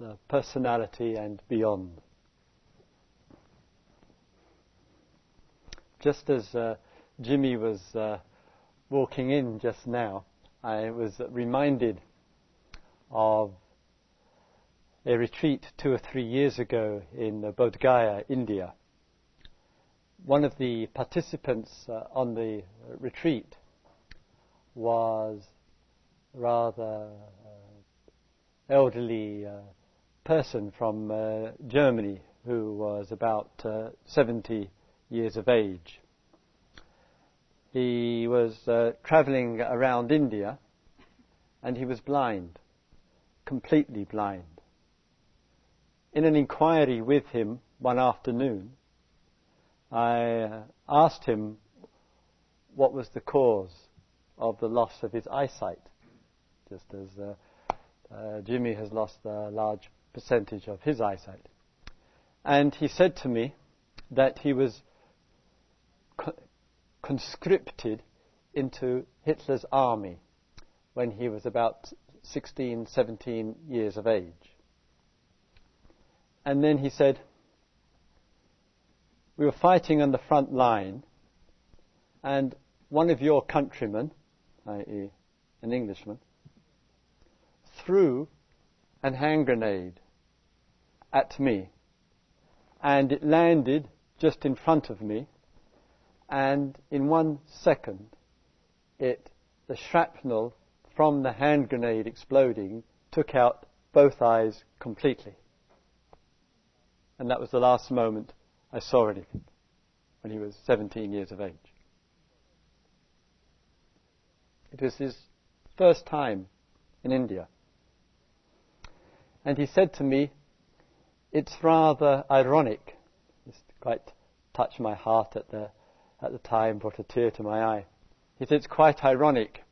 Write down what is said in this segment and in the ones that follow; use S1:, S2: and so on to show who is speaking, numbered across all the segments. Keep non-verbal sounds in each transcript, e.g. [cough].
S1: the personality and beyond. Just as uh, Jimmy was uh, walking in just now, I was reminded of a retreat two or three years ago in Bodh Gaya, India. One of the participants uh, on the retreat was rather uh, elderly uh, person from uh, Germany who was about uh, 70 years of age. He was uh, traveling around India and he was blind, completely blind. In an inquiry with him one afternoon, I asked him what was the cause of the loss of his eyesight, just as uh, uh, Jimmy has lost a large percentage of his eyesight. And he said to me that he was co- conscripted into Hitler's army when he was about 16, 17 years of age. And then he said, We were fighting on the front line, and one of your countrymen, i.e., an Englishman, threw an hand grenade at me, and it landed just in front of me, and in one second, it the shrapnel from the hand grenade exploding took out both eyes completely. And that was the last moment I saw anything when he was 17 years of age. It was his first time in India. And he said to me, It's rather ironic. This quite touched my heart at the, at the time, brought a tear to my eye. He said, It's quite ironic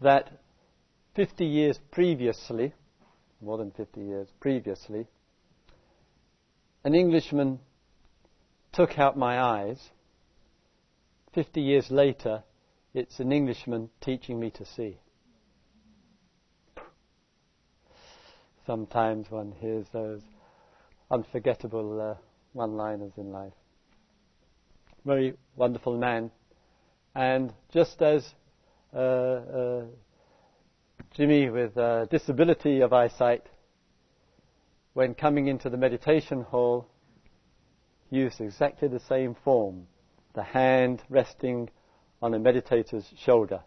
S1: that 50 years previously, more than 50 years previously, an Englishman took out my eyes. 50 years later, it's an Englishman teaching me to see. Sometimes one hears those unforgettable uh, one liners in life. Very wonderful man. And just as uh, uh, Jimmy, with a disability of eyesight, when coming into the meditation hall, used exactly the same form the hand resting on a meditator's shoulder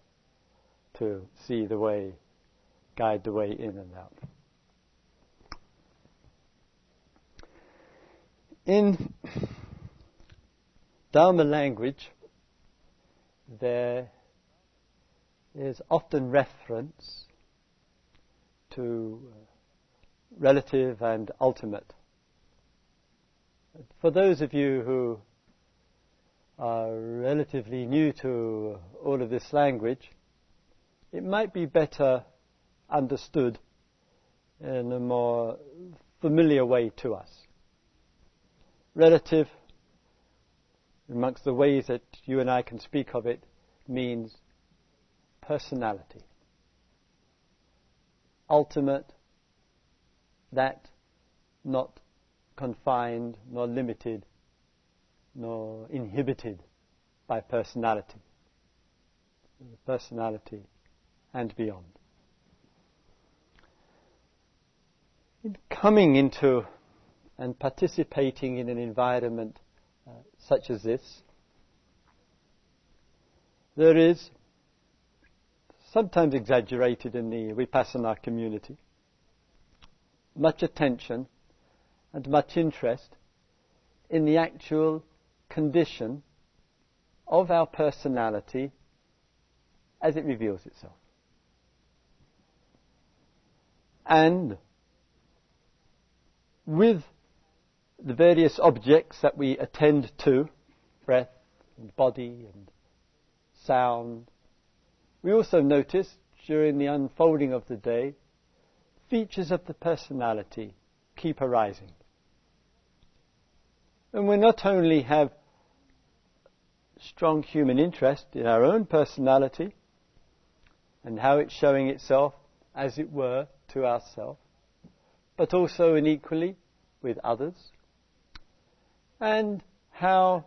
S1: to see the way, guide the way in and out. In Dharma language, there is often reference to uh, relative and ultimate. For those of you who are relatively new to all of this language, it might be better understood in a more familiar way to us. Relative, amongst the ways that you and I can speak of it, means personality. Ultimate, that not confined nor limited nor inhibited by personality. Personality and beyond. In coming into and participating in an environment uh, such as this, there is, sometimes exaggerated in the Vipassana community, much attention and much interest in the actual condition of our personality as it reveals itself. And with the various objects that we attend to, breath and body and sound, we also notice during the unfolding of the day features of the personality keep arising. And we not only have strong human interest in our own personality and how it's showing itself, as it were, to ourselves, but also unequally with others, and how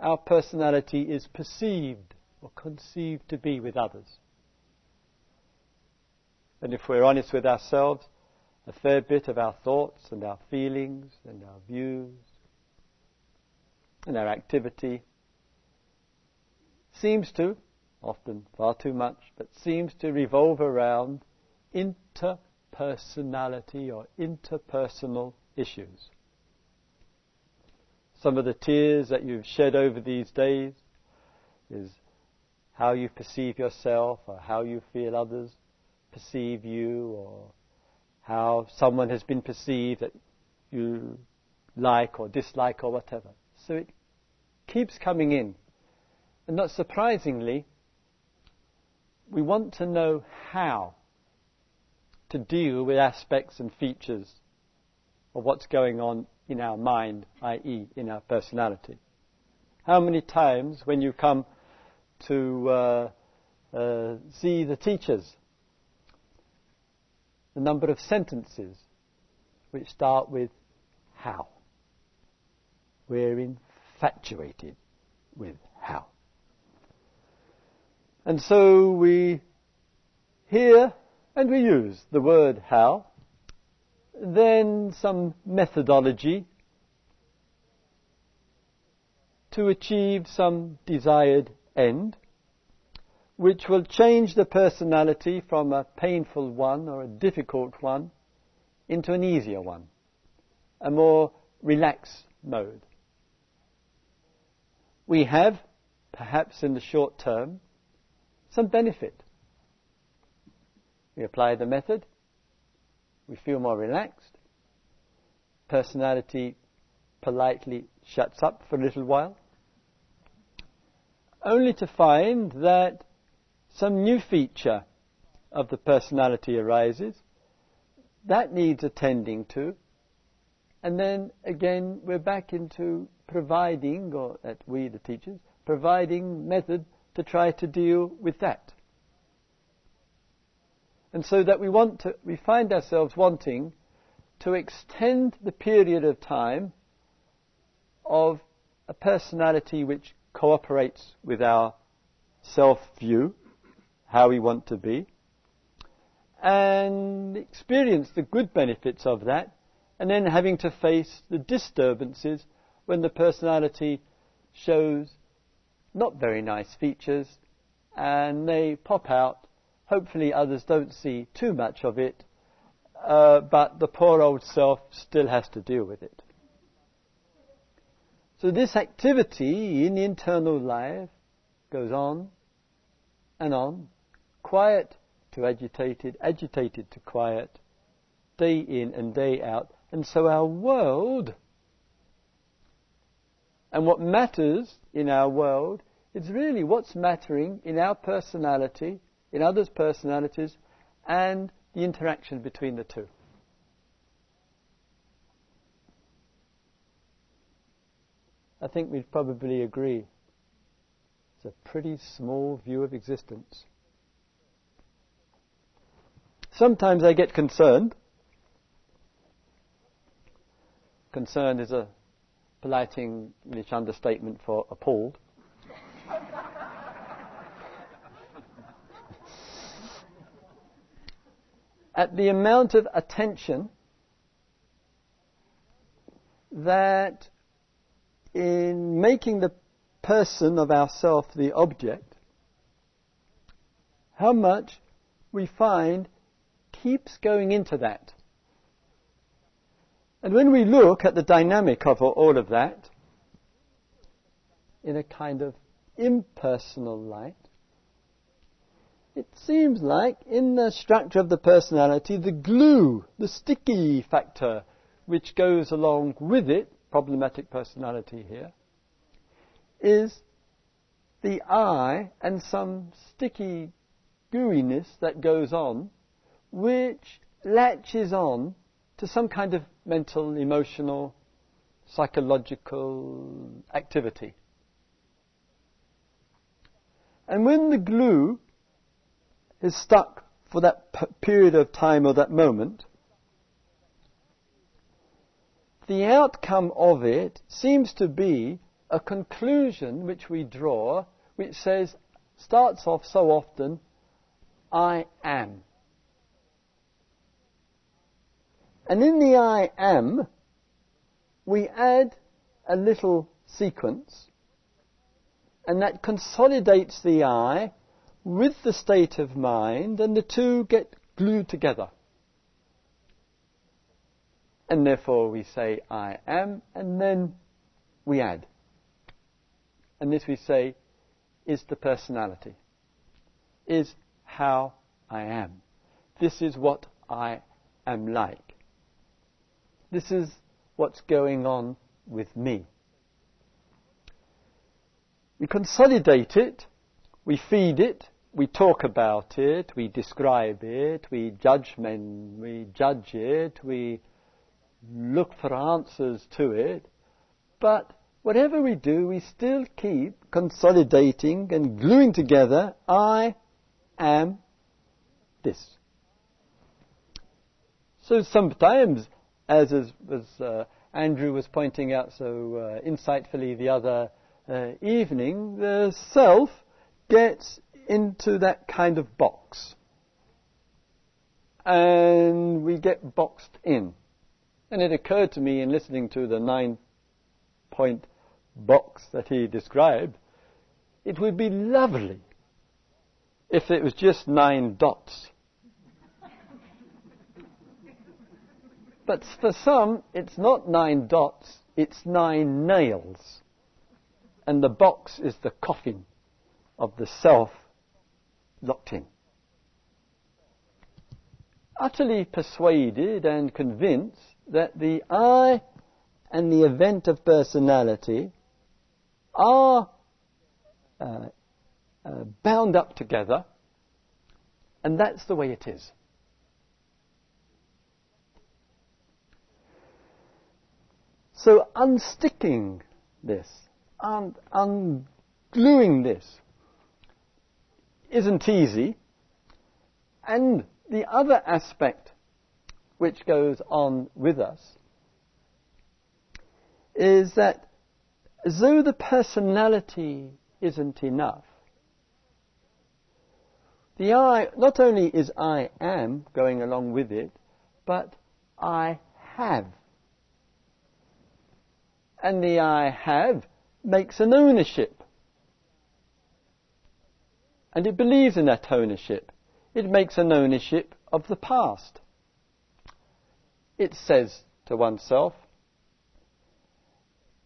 S1: our personality is perceived or conceived to be with others. And if we're honest with ourselves, a fair bit of our thoughts and our feelings and our views and our activity seems to, often far too much, but seems to revolve around interpersonality or interpersonal issues. Some of the tears that you've shed over these days is how you perceive yourself or how you feel others perceive you or how someone has been perceived that you like or dislike or whatever. So it keeps coming in. And not surprisingly, we want to know how to deal with aspects and features of what's going on in our mind, i.e., in our personality. How many times when you come to uh, uh, see the teachers, the number of sentences which start with how? We're infatuated with how. And so we hear and we use the word how then some methodology to achieve some desired end, which will change the personality from a painful one or a difficult one into an easier one, a more relaxed mode. We have, perhaps in the short term, some benefit. We apply the method, we feel more relaxed. Personality politely shuts up for a little while. Only to find that some new feature of the personality arises. That needs attending to. And then again, we're back into providing, or that we, the teachers, providing method to try to deal with that. And so that we want to, we find ourselves wanting to extend the period of time of a personality which cooperates with our self view, how we want to be, and experience the good benefits of that, and then having to face the disturbances when the personality shows not very nice features and they pop out Hopefully others don't see too much of it, uh, but the poor old self still has to deal with it. So this activity in the internal life goes on and on, quiet to agitated, agitated to quiet, day in and day out. And so our world and what matters in our world is really what's mattering in our personality in others' personalities, and the interaction between the two. I think we'd probably agree it's a pretty small view of existence. Sometimes I get concerned. Concerned is a polite English understatement for appalled. At the amount of attention that in making the person of ourself the object, how much we find keeps going into that. And when we look at the dynamic of all of that in a kind of impersonal light, it seems like in the structure of the personality, the glue, the sticky factor, which goes along with it, problematic personality here, is the I and some sticky gooiness that goes on, which latches on to some kind of mental, emotional, psychological activity. And when the glue is stuck for that period of time or that moment, the outcome of it seems to be a conclusion which we draw, which says, starts off so often, I am. And in the I am, we add a little sequence, and that consolidates the I with the state of mind, and the two get glued together. And therefore we say, I am, and then we add. And this we say is the personality, is how I am. This is what I am like. This is what's going on with me. We consolidate it, we feed it, we talk about it, we describe it, we judge men, we judge it, we look for answers to it, but whatever we do, we still keep consolidating and gluing together, I am this. So sometimes, as, as, uh, Andrew was pointing out so uh, insightfully the other uh, evening, the self gets into that kind of box. And we get boxed in. And it occurred to me in listening to the nine point box that he described, it would be lovely if it was just nine dots. [laughs] but for some, it's not nine dots, it's nine nails. And the box is the coffin of the self locked in. Utterly persuaded and convinced that the I and the event of personality are uh, uh, bound up together, and that's the way it is. So unsticking this, un- ungluing this, isn't easy. And the other aspect which goes on with us is that though the personality isn't enough, the I, not only is I am going along with it, but I have. And the I have makes an ownership. And it believes in that ownership. It makes an ownership of the past. It says to oneself,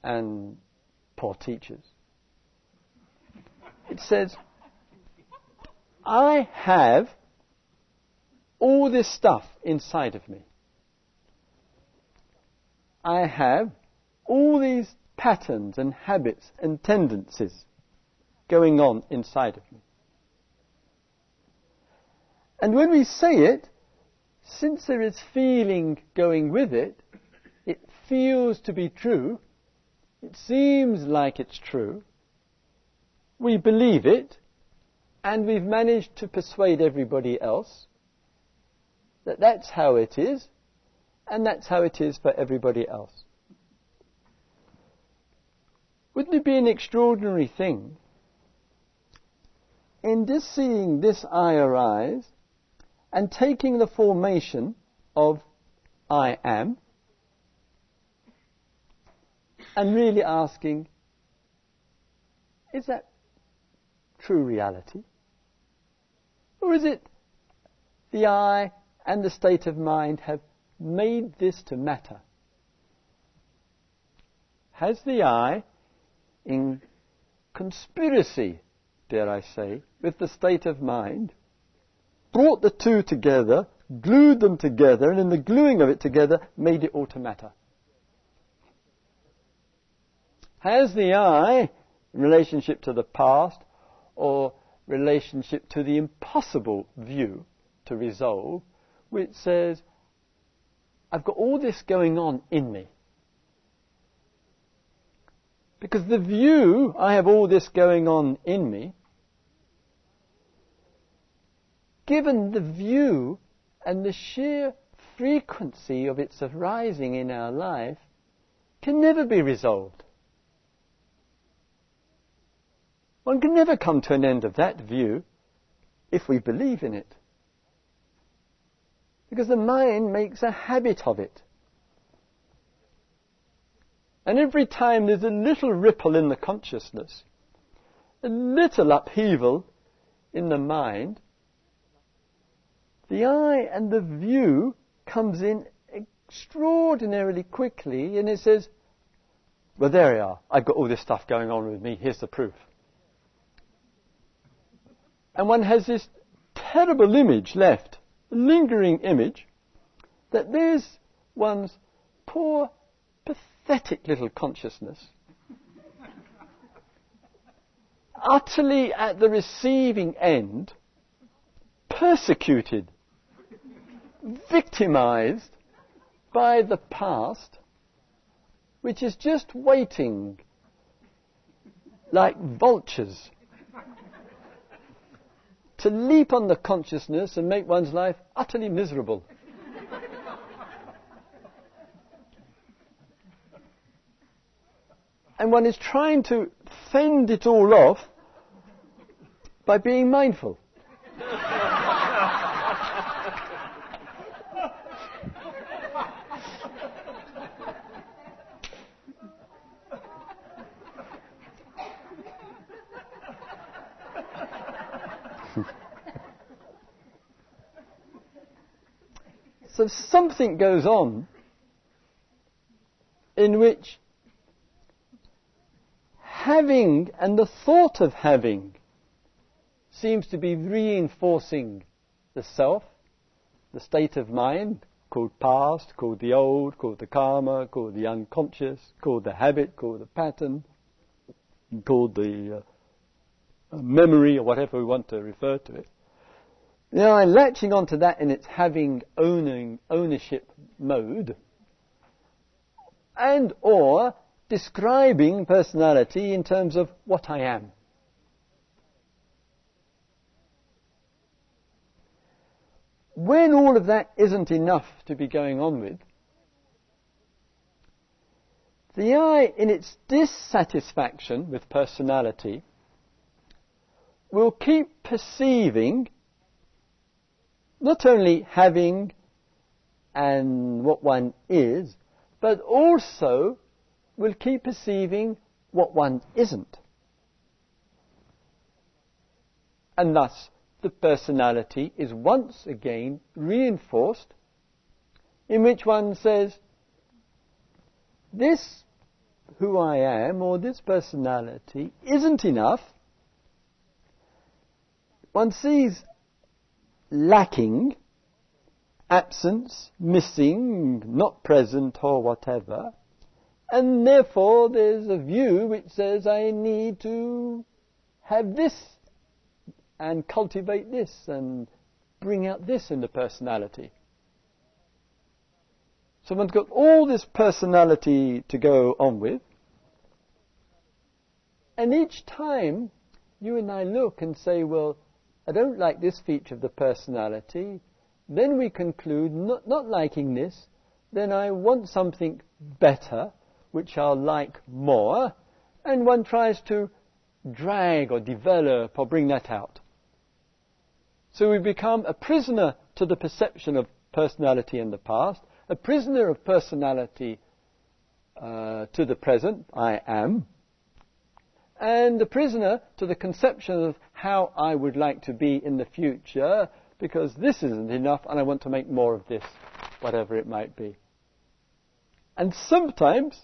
S1: and poor teachers. It says, I have all this stuff inside of me. I have all these patterns and habits and tendencies going on inside of me. And when we say it, since there is feeling going with it, it feels to be true, it seems like it's true. We believe it, and we've managed to persuade everybody else that that's how it is, and that's how it is for everybody else. Wouldn't it be an extraordinary thing in just seeing this I arise and taking the formation of I am and really asking, is that true reality? Or is it the I and the state of mind have made this to matter? Has the I, in conspiracy, dare I say, with the state of mind, brought the two together, glued them together, and in the gluing of it together, made it all to matter? Has the I relationship to the past or relationship to the impossible view to resolve, which says, I've got all this going on in me. Because the view, I have all this going on in me, given the view and the sheer frequency of its arising in our life, can never be resolved. One can never come to an end of that view if we believe in it. Because the mind makes a habit of it. And every time there's a little ripple in the consciousness, a little upheaval in the mind, the I and the view comes in extraordinarily quickly and it says, well, there you are. I've got all this stuff going on with me. Here's the proof. And one has this terrible image left, lingering image, that there's one's poor, pathetic little consciousness utterly at the receiving end, persecuted, victimized by the past, which is just waiting like vultures to leap on the consciousness and make one's life utterly miserable. and one is trying to fend it all off by being mindful. So something goes on in which having and the thought of having seems to be reinforcing the self, the state of mind, called past, called the old, called the karma, called the unconscious, called the habit, called the pattern, called the uh, memory, or whatever we want to refer to it. Now, latching onto that in its having owning ownership mode, and or describing personality in terms of what I am. When all of that isn't enough to be going on with, the I, in its dissatisfaction with personality, will keep perceiving not only having and what one is, but also will keep perceiving what one isn't. And thus, the personality is once again reinforced, in which one says, this who I am or this personality isn't enough. One sees lacking, absence, missing, not present or whatever, and therefore there's a view which says I need to have this and cultivate this and bring out this in the personality. So one's got all this personality to go on with. And each time you and I look and say, well, I don't like this feature of the personality, then we conclude, not, not liking this, then I want something better, which I'll like more, and one tries to drag or develop or bring that out. So we become a prisoner to the perception of personality in the past, a prisoner of personality uh, to the present, I am, and a prisoner to the conception of how I would like to be in the future, because this isn't enough and I want to make more of this, whatever it might be. And sometimes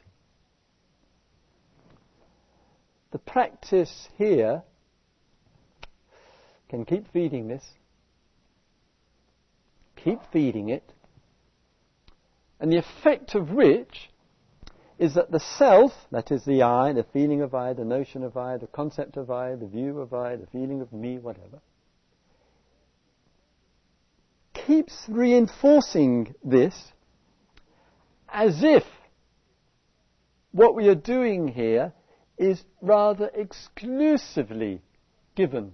S1: the practice here can keep feeding this, keep feeding it, and the effect of which is that the self, that is the I, the feeling of I, the notion of I, the concept of I, the view of I, the feeling of me, whatever, keeps reinforcing this as if what we are doing here is rather exclusively given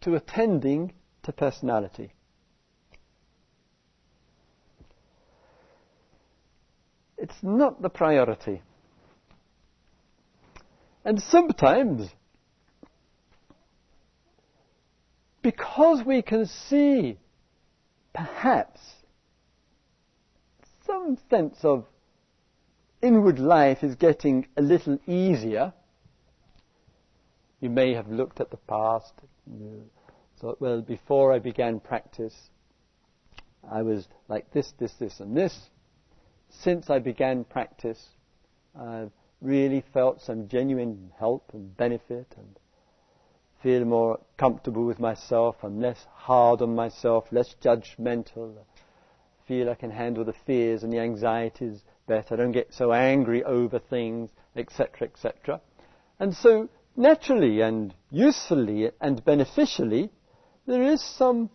S1: to attending to personality. It's not the priority. And sometimes, because we can see perhaps some sense of inward life is getting a little easier, you may have looked at the past, thought, well, before I began practice, I was like this, this, this, and this. Since I began practice, I've really felt some genuine help and benefit and feel more comfortable with myself. I'm less hard on myself, less judgmental. I feel I can handle the fears and the anxieties better. I don't get so angry over things, etc., etc. And so, naturally and usefully and beneficially, there is some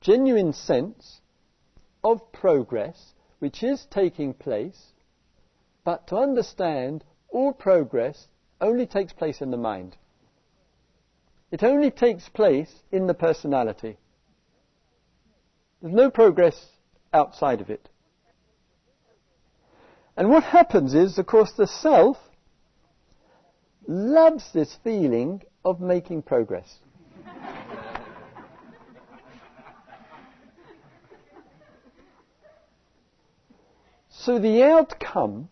S1: genuine sense of progress which is taking place, but to understand all progress only takes place in the mind. It only takes place in the personality. There's no progress outside of it. And what happens is, of course, the self loves this feeling of making progress. So the outcome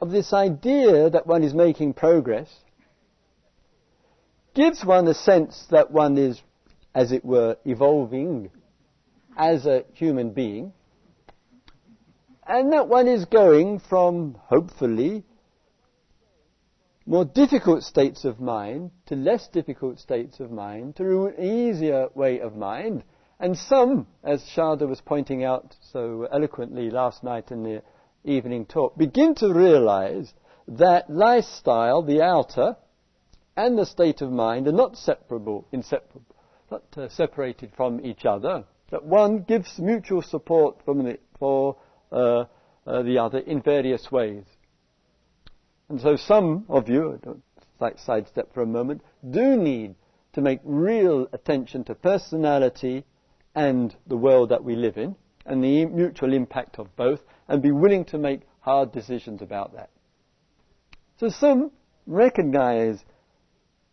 S1: of this idea that one is making progress gives one a sense that one is, as it were, evolving as a human being, and that one is going from, hopefully, more difficult states of mind to less difficult states of mind to an easier way of mind. And some, as Sharda was pointing out so eloquently last night in the evening talk, begin to realize that lifestyle, the outer, and the state of mind are not separable, inseparable, not uh, separated from each other. That one gives mutual support for uh, uh, the other in various ways. And so some of you, I don't sidestep for a moment, do need to make real attention to personality and the world that we live in and the mutual impact of both and be willing to make hard decisions about that. So some recognize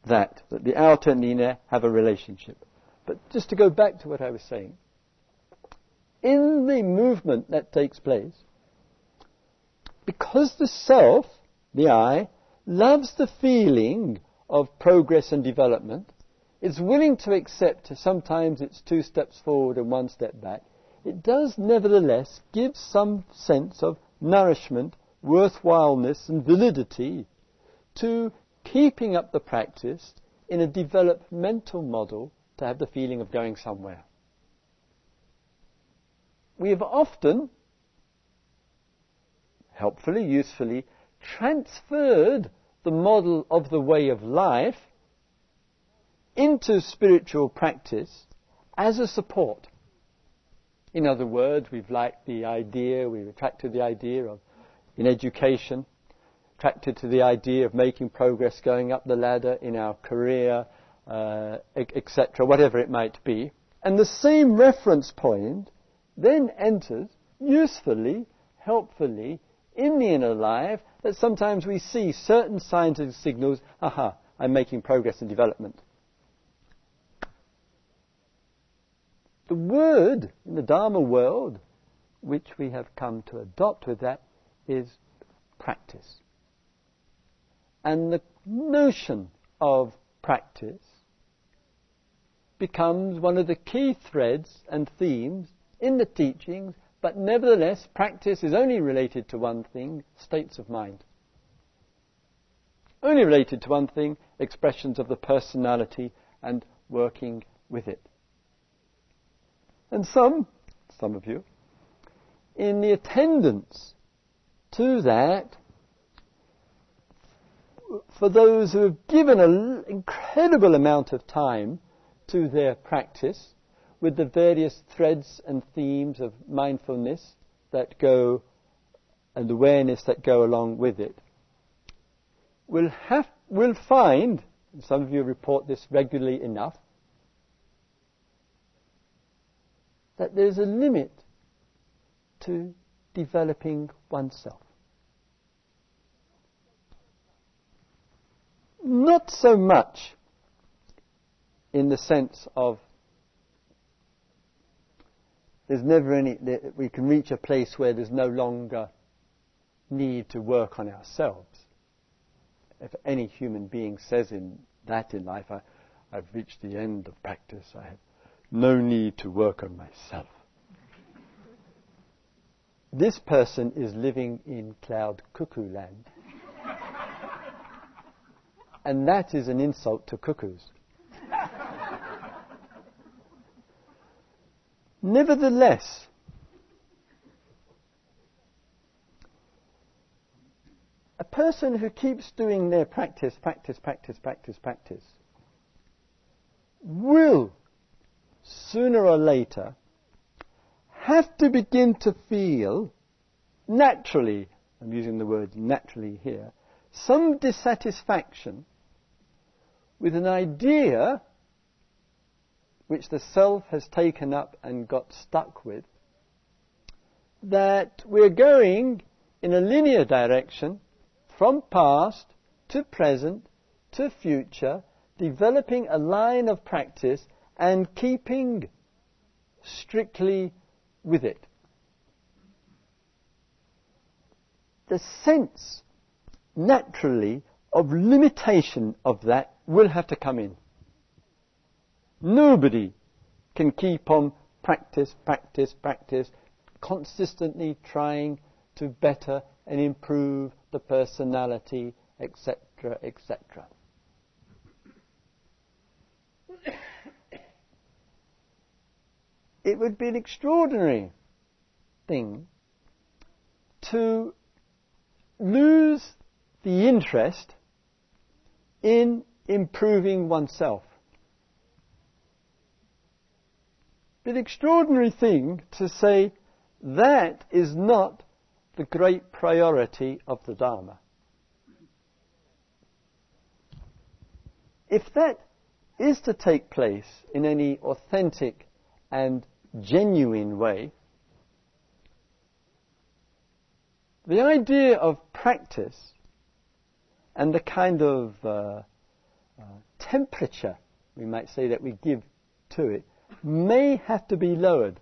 S1: that, that the outer and the inner have a relationship. But just to go back to what I was saying, in the movement that takes place, because the self, the I, loves the feeling of progress and development, is willing to accept sometimes it's two steps forward and one step back, it does nevertheless give some sense of nourishment, worthwhileness, and validity to keeping up the practice in a developmental model to have the feeling of going somewhere. We have often, helpfully, usefully, transferred the model of the way of life into spiritual practice as a support. In other words, we've liked the idea, we've attracted the idea of, in education, attracted to the idea of making progress going up the ladder in our career, uh, etc., whatever it might be. And the same reference point then enters usefully, helpfully, in the inner life that sometimes we see certain signs and signals, aha, I'm making progress and development. The word in the Dharma world, which we have come to adopt with that, is practice. And the notion of practice becomes one of the key threads and themes in the teachings, but nevertheless, practice is only related to one thing states of mind. Only related to one thing expressions of the personality and working with it. And some, some of you, in the attendance to that for those who have given an incredible amount of time to their practice with the various threads and themes of mindfulness that go and awareness that go along with it, will have will find, some of you report this regularly enough, that there's a limit to developing oneself. Not so much in the sense of there's never any, we can reach a place where there's no longer need to work on ourselves. If any human being says in that in life, I, have reached the end of practice, I have no need to work on myself. This person is living in cloud cuckoo land. and that is an insult to cuckoos. Nevertheless, a person who keeps doing their practice, practice, practice, practice, practice, will sooner or later have to begin to feel naturally, I'm using the word naturally here, some dissatisfaction with an idea which the self has taken up and got stuck with, that we're going in a linear direction from past to present to future, developing a line of practice and keeping strictly with it. The sense, naturally, of limitation of that will have to come in. Nobody can keep on practice, practice, practice, consistently trying to better and improve the personality, etc., etc. it would be an extraordinary thing to lose the interest in improving oneself. Be an extraordinary thing to say that is not the great priority of the Dharma. If that is to take place in any authentic and genuine way, the idea of practice and the kind of uh, uh, temperature, we might say, that we give to it, may have to be lowered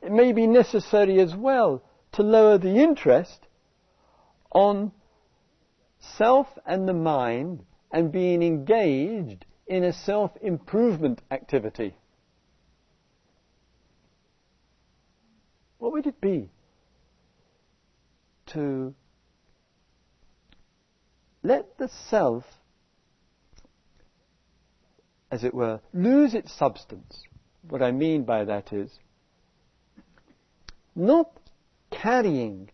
S1: it may be necessary as well to lower the interest on self and the mind and being engaged in a self improvement activity. What would it be to let the self, as it were, lose its substance? What I mean by that is, not carrying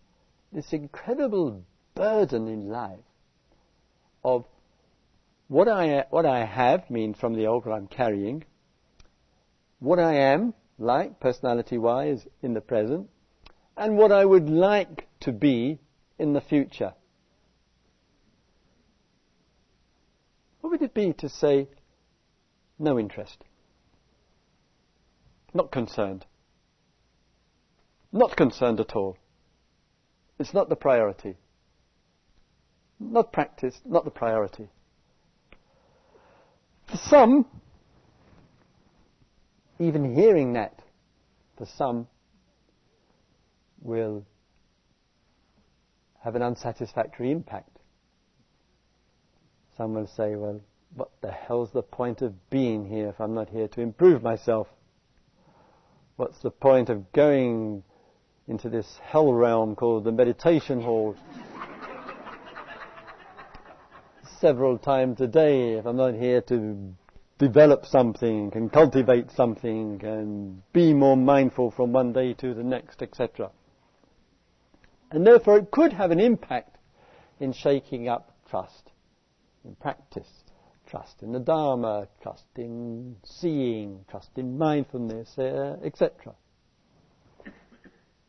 S1: this incredible burden in life of what I, what I have means from the old I'm carrying, what I am like personality wise in the present, and what I would like to be in the future. What would it be to say, no interest? Not concerned. Not concerned at all. It's not the priority. Not practice, not the priority. For some, even hearing that, for some, will have an unsatisfactory impact. Some will say, well, what the hell's the point of being here if I'm not here to improve myself? What's the point of going into this hell realm called the meditation hall [laughs] several times a day if I'm not here to develop something and cultivate something and be more mindful from one day to the next, etc. And therefore it could have an impact in shaking up trust in practice, trust in the Dharma, trust in seeing, trust in mindfulness, uh, etc.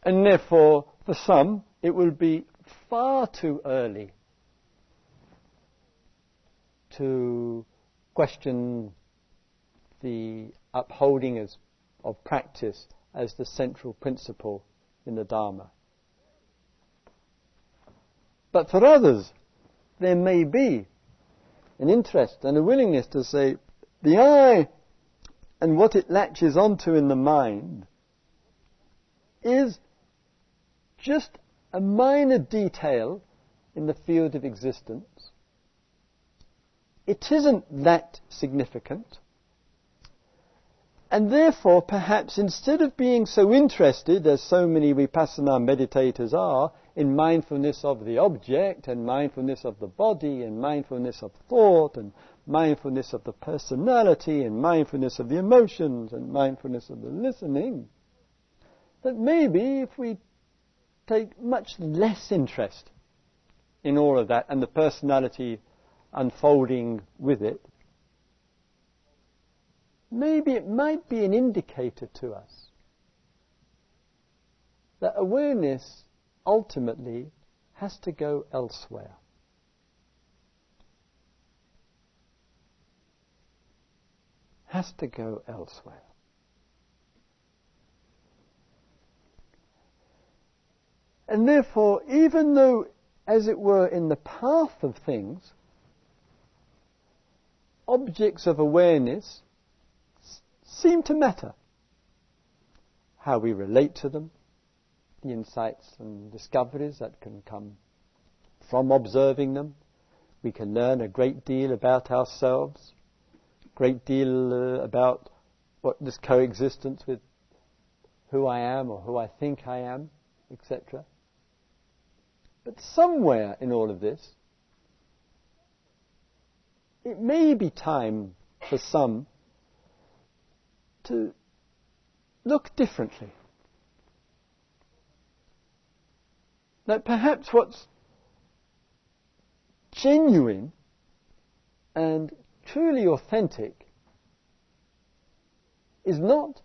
S1: And therefore, for some, it will be far too early to question the upholding as, of practice as the central principle in the Dharma. But for others, there may be an interest and a willingness to say, the I and what it latches onto in the mind is just a minor detail in the field of existence. It isn't that significant. And therefore, perhaps instead of being so interested, as so many vipassana meditators are, in mindfulness of the object, and mindfulness of the body, and mindfulness of thought, and mindfulness of the personality, and mindfulness of the emotions, and mindfulness of the listening, that maybe if we take much less interest in all of that and the personality unfolding with it, maybe it might be an indicator to us that awareness ultimately has to go elsewhere. Has to go elsewhere. And therefore, even though, as it were, in the path of things, objects of awareness seem to matter. How we relate to them, the insights and discoveries that can come from observing them. We can learn a great deal about ourselves, a great deal uh, about what this coexistence with who I am or who I think I am, etc. But somewhere in all of this, it may be time for some to look differently. That perhaps what's genuine and truly authentic is not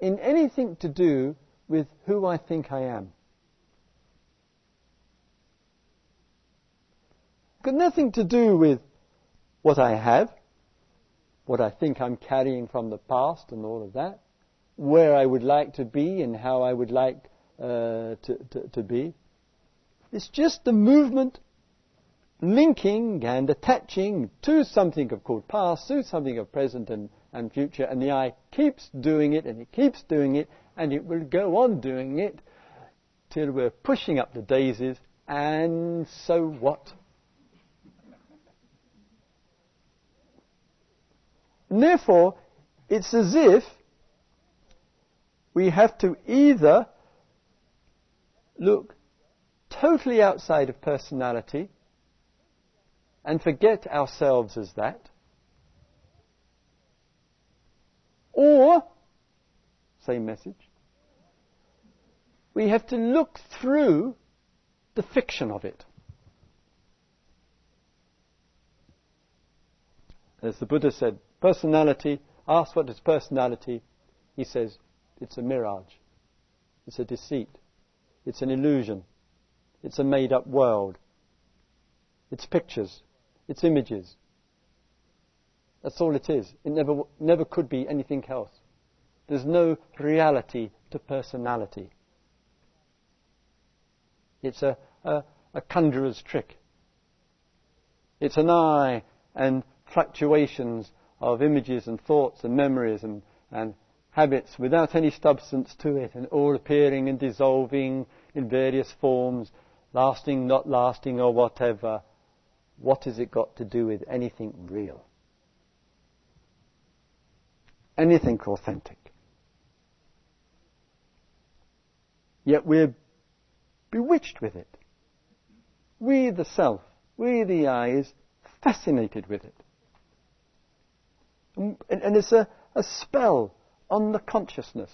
S1: in anything to do with who I think I am. Got nothing to do with what I have, what I think I'm carrying from the past and all of that, where I would like to be and how I would like uh, to, to, to be. It's just the movement linking and attaching to something of called past, to something of present and, and future, and the I keeps doing it and it keeps doing it and it will go on doing it till we're pushing up the daisies, and so what? Therefore, it's as if we have to either look totally outside of personality and forget ourselves as that, or, same message, we have to look through the fiction of it. As the Buddha said, Personality, ask what is personality. He says, it's a mirage. It's a deceit. It's an illusion. It's a made up world. It's pictures. It's images. That's all it is. It never, never could be anything else. There's no reality to personality. It's a, a, a conjurer's trick. It's an I and fluctuations of images and thoughts and memories and, and habits without any substance to it and all appearing and dissolving in various forms, lasting, not lasting, or whatever. What has it got to do with anything real? Anything authentic? Yet we're bewitched with it. We, the self, we, the I, is fascinated with it. And, and it's a, a spell on the consciousness.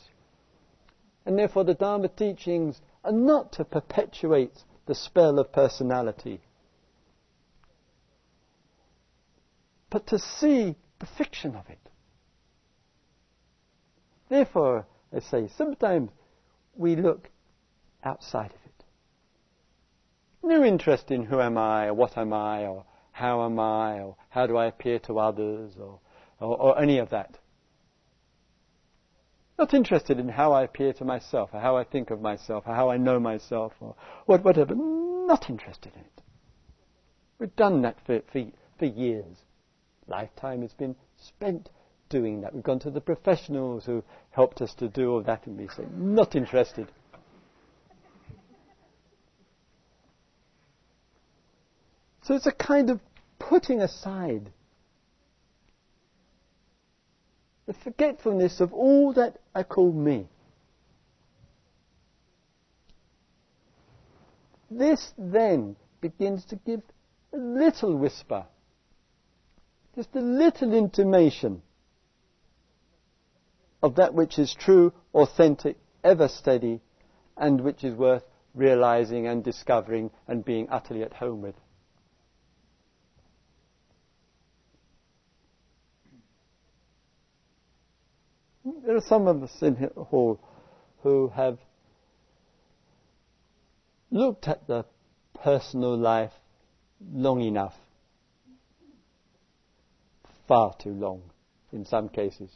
S1: And therefore, the Dharma teachings are not to perpetuate the spell of personality, but to see the fiction of it. Therefore, I say, sometimes we look outside of it. No interest in who am I, or what am I, or how am I, or how do I appear to others, or or, or any of that. Not interested in how I appear to myself, or how I think of myself, or how I know myself, or what, whatever. Not interested in it. We've done that for, for, for years. Lifetime has been spent doing that. We've gone to the professionals who helped us to do all that, and we say, not interested. So it's a kind of putting aside the forgetfulness of all that I call me. This then begins to give a little whisper, just a little intimation of that which is true, authentic, ever steady, and which is worth realizing and discovering and being utterly at home with. There are some of us in here who have looked at the personal life long enough, far too long in some cases.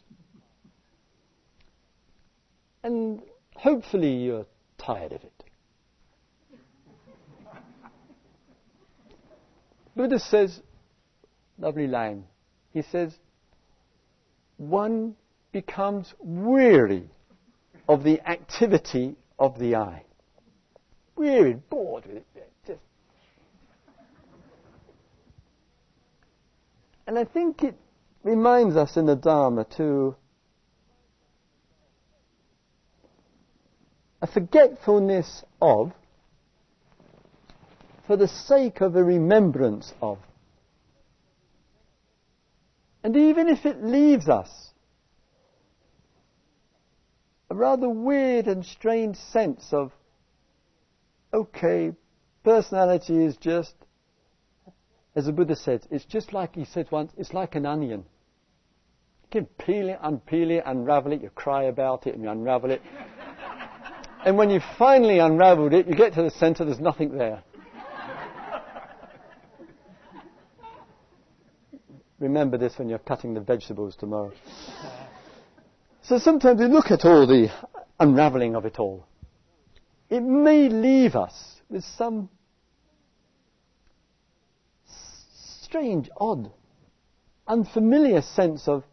S1: And hopefully you're tired of it. Buddha says, lovely line, he says, one becomes weary of the activity of the eye. Weary, bored with it. Just. And I think it reminds us in the Dharma to a forgetfulness of for the sake of a remembrance of. And even if it leaves us a rather weird and strange sense of, okay, personality is just, as the Buddha said, it's just like he said once, it's like an onion. You can peel it, unpeel it, unravel it, you cry about it and you unravel it. [laughs] and when you finally unraveled it, you get to the center, there's nothing there. [laughs] Remember this when you're cutting the vegetables tomorrow. [laughs] So sometimes we look at all the unraveling of it all. It may leave us with some strange, odd, unfamiliar sense of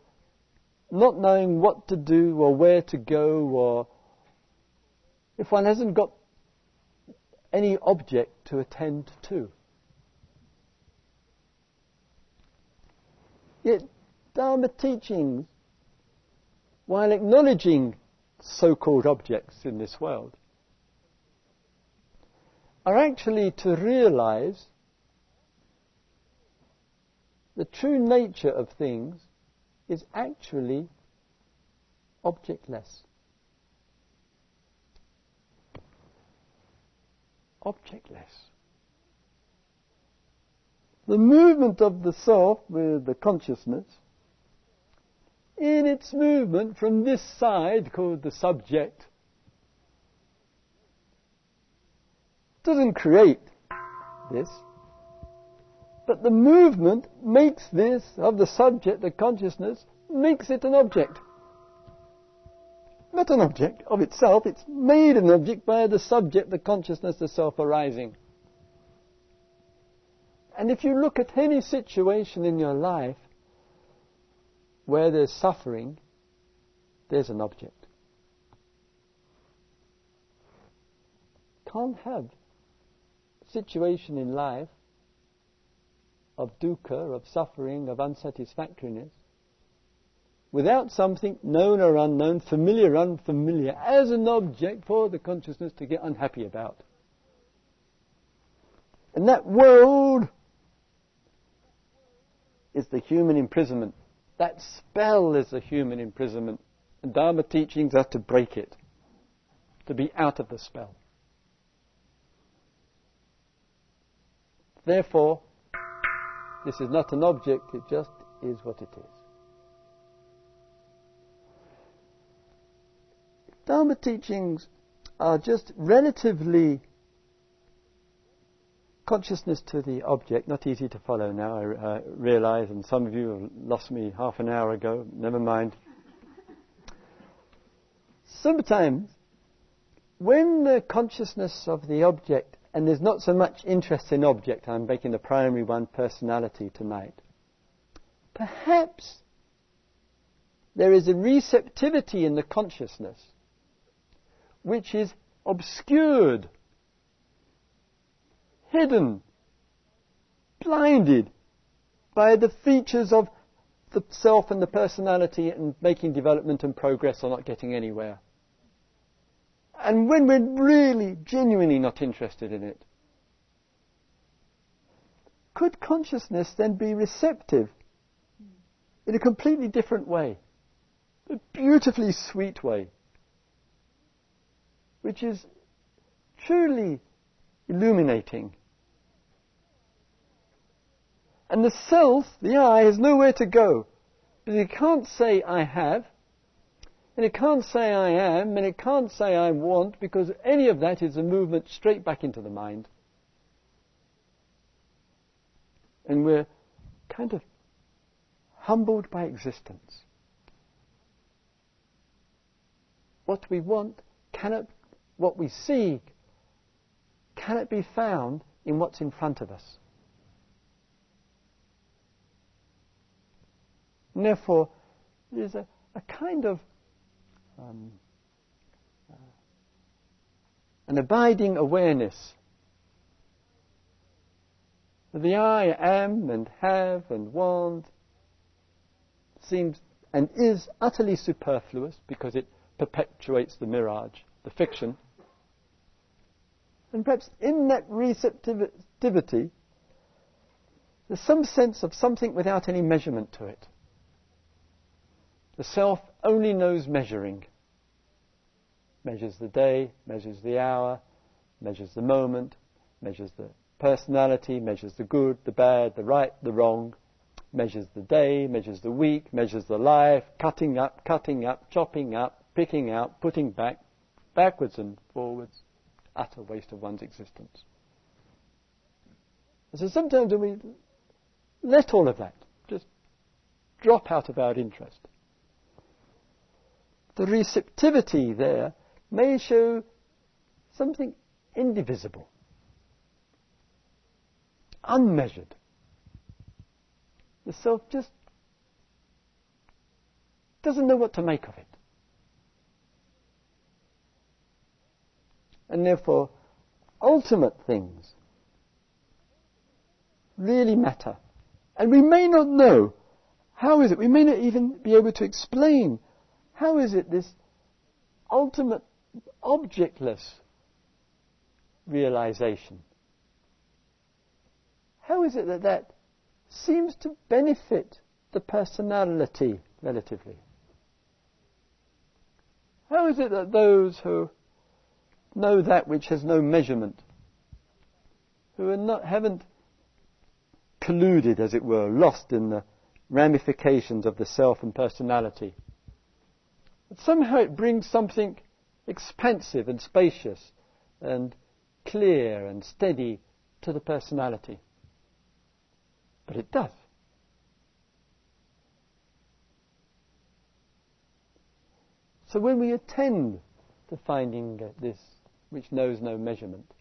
S1: not knowing what to do or where to go or if one hasn't got any object to attend to. Yet Dharma teachings while acknowledging so-called objects in this world, are actually to realize the true nature of things is actually objectless. Objectless. The movement of the self with the consciousness in its movement from this side, called the subject, doesn't create this, but the movement makes this, of the subject, the consciousness, makes it an object. Not an object of itself, it's made an object by the subject, the consciousness, the self arising. And if you look at any situation in your life, where there's suffering, there's an object. Can't have a situation in life of dukkha, of suffering, of unsatisfactoriness, without something known or unknown, familiar or unfamiliar, as an object for the consciousness to get unhappy about. And that world is the human imprisonment. That spell is a human imprisonment. And Dharma teachings are to break it, to be out of the spell. Therefore, this is not an object, it just is what it is. Dharma teachings are just relatively consciousness to the object, not easy to follow now, I uh, realize, and some of you lost me half an hour ago, never mind. Sometimes, when the consciousness of the object and there's not so much interest in object, I'm making the primary one personality tonight. Perhaps there is a receptivity in the consciousness which is obscured, hidden, blinded by the features of the self and the personality and making development and progress or not getting anywhere. And when we're really, genuinely not interested in it, could consciousness then be receptive in a completely different way? A beautifully sweet way, which is truly illuminating. And the self, the I, has nowhere to go. It can't say I have, and it can't say I am, and it can't say I want, because any of that is a movement straight back into the mind. And we're kind of humbled by existence. What we want cannot, what we seek cannot be found in what's in front of us. And therefore, there's a, a kind of um, uh, an abiding awareness that the I am and have and want seems and is utterly superfluous because it perpetuates the mirage, the fiction. And perhaps in that receptivity, there's some sense of something without any measurement to it. The self only knows measuring. Measures the day, measures the hour, measures the moment, measures the personality, measures the good, the bad, the right, the wrong, measures the day, measures the week, measures the life, cutting up, cutting up, chopping up, picking out, putting back, backwards and forwards, utter waste of one's existence. And so sometimes we let all of that just drop out of our interest, the receptivity there may show something indivisible, unmeasured. The self just doesn't know what to make of it. And therefore, ultimate things really matter. And we may not know how is it, we may not even be able to explain how is it this ultimate objectless realization? How is it that that seems to benefit the personality relatively? How is it that those who know that which has no measurement, who not, haven't colluded, as it were, lost in the ramifications of the self and personality, but somehow it brings something expansive and spacious and clear and steady to the personality. But it does. So when we attend to finding this which knows no measurement,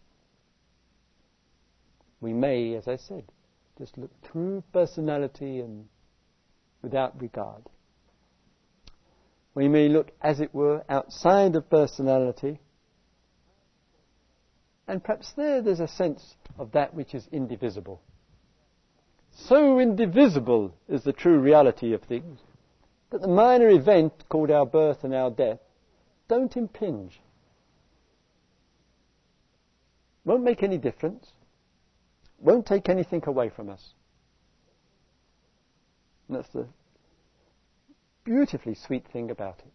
S1: we may, as I said, just look through personality and without regard. We may look, as it were, outside of personality. And perhaps there there's a sense of that which is indivisible. So indivisible is the true reality of things that the minor event called our birth and our death don't impinge. Won't make any difference. Won't take anything away from us. And that's the beautifully sweet thing about it.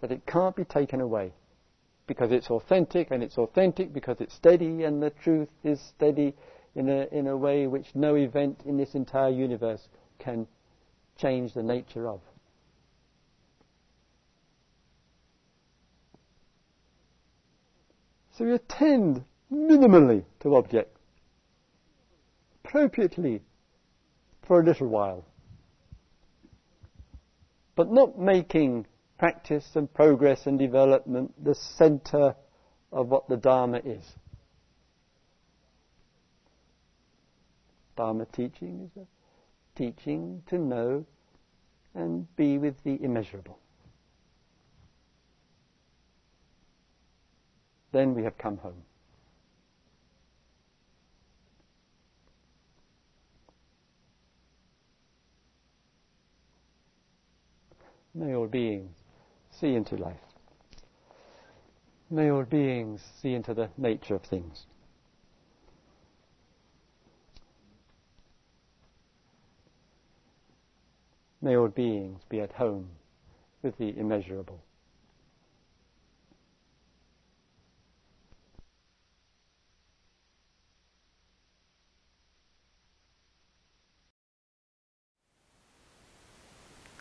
S1: That it can't be taken away because it's authentic and it's authentic because it's steady and the truth is steady in a, in a way which no event in this entire universe can change the nature of. So we attend minimally to object, appropriately for a little while but not making practice and progress and development the center of what the Dharma is. Dharma teaching is a teaching to know and be with the immeasurable. Then we have come home. May all beings see into life. May all beings see into the nature of things. May all beings be at home with the immeasurable.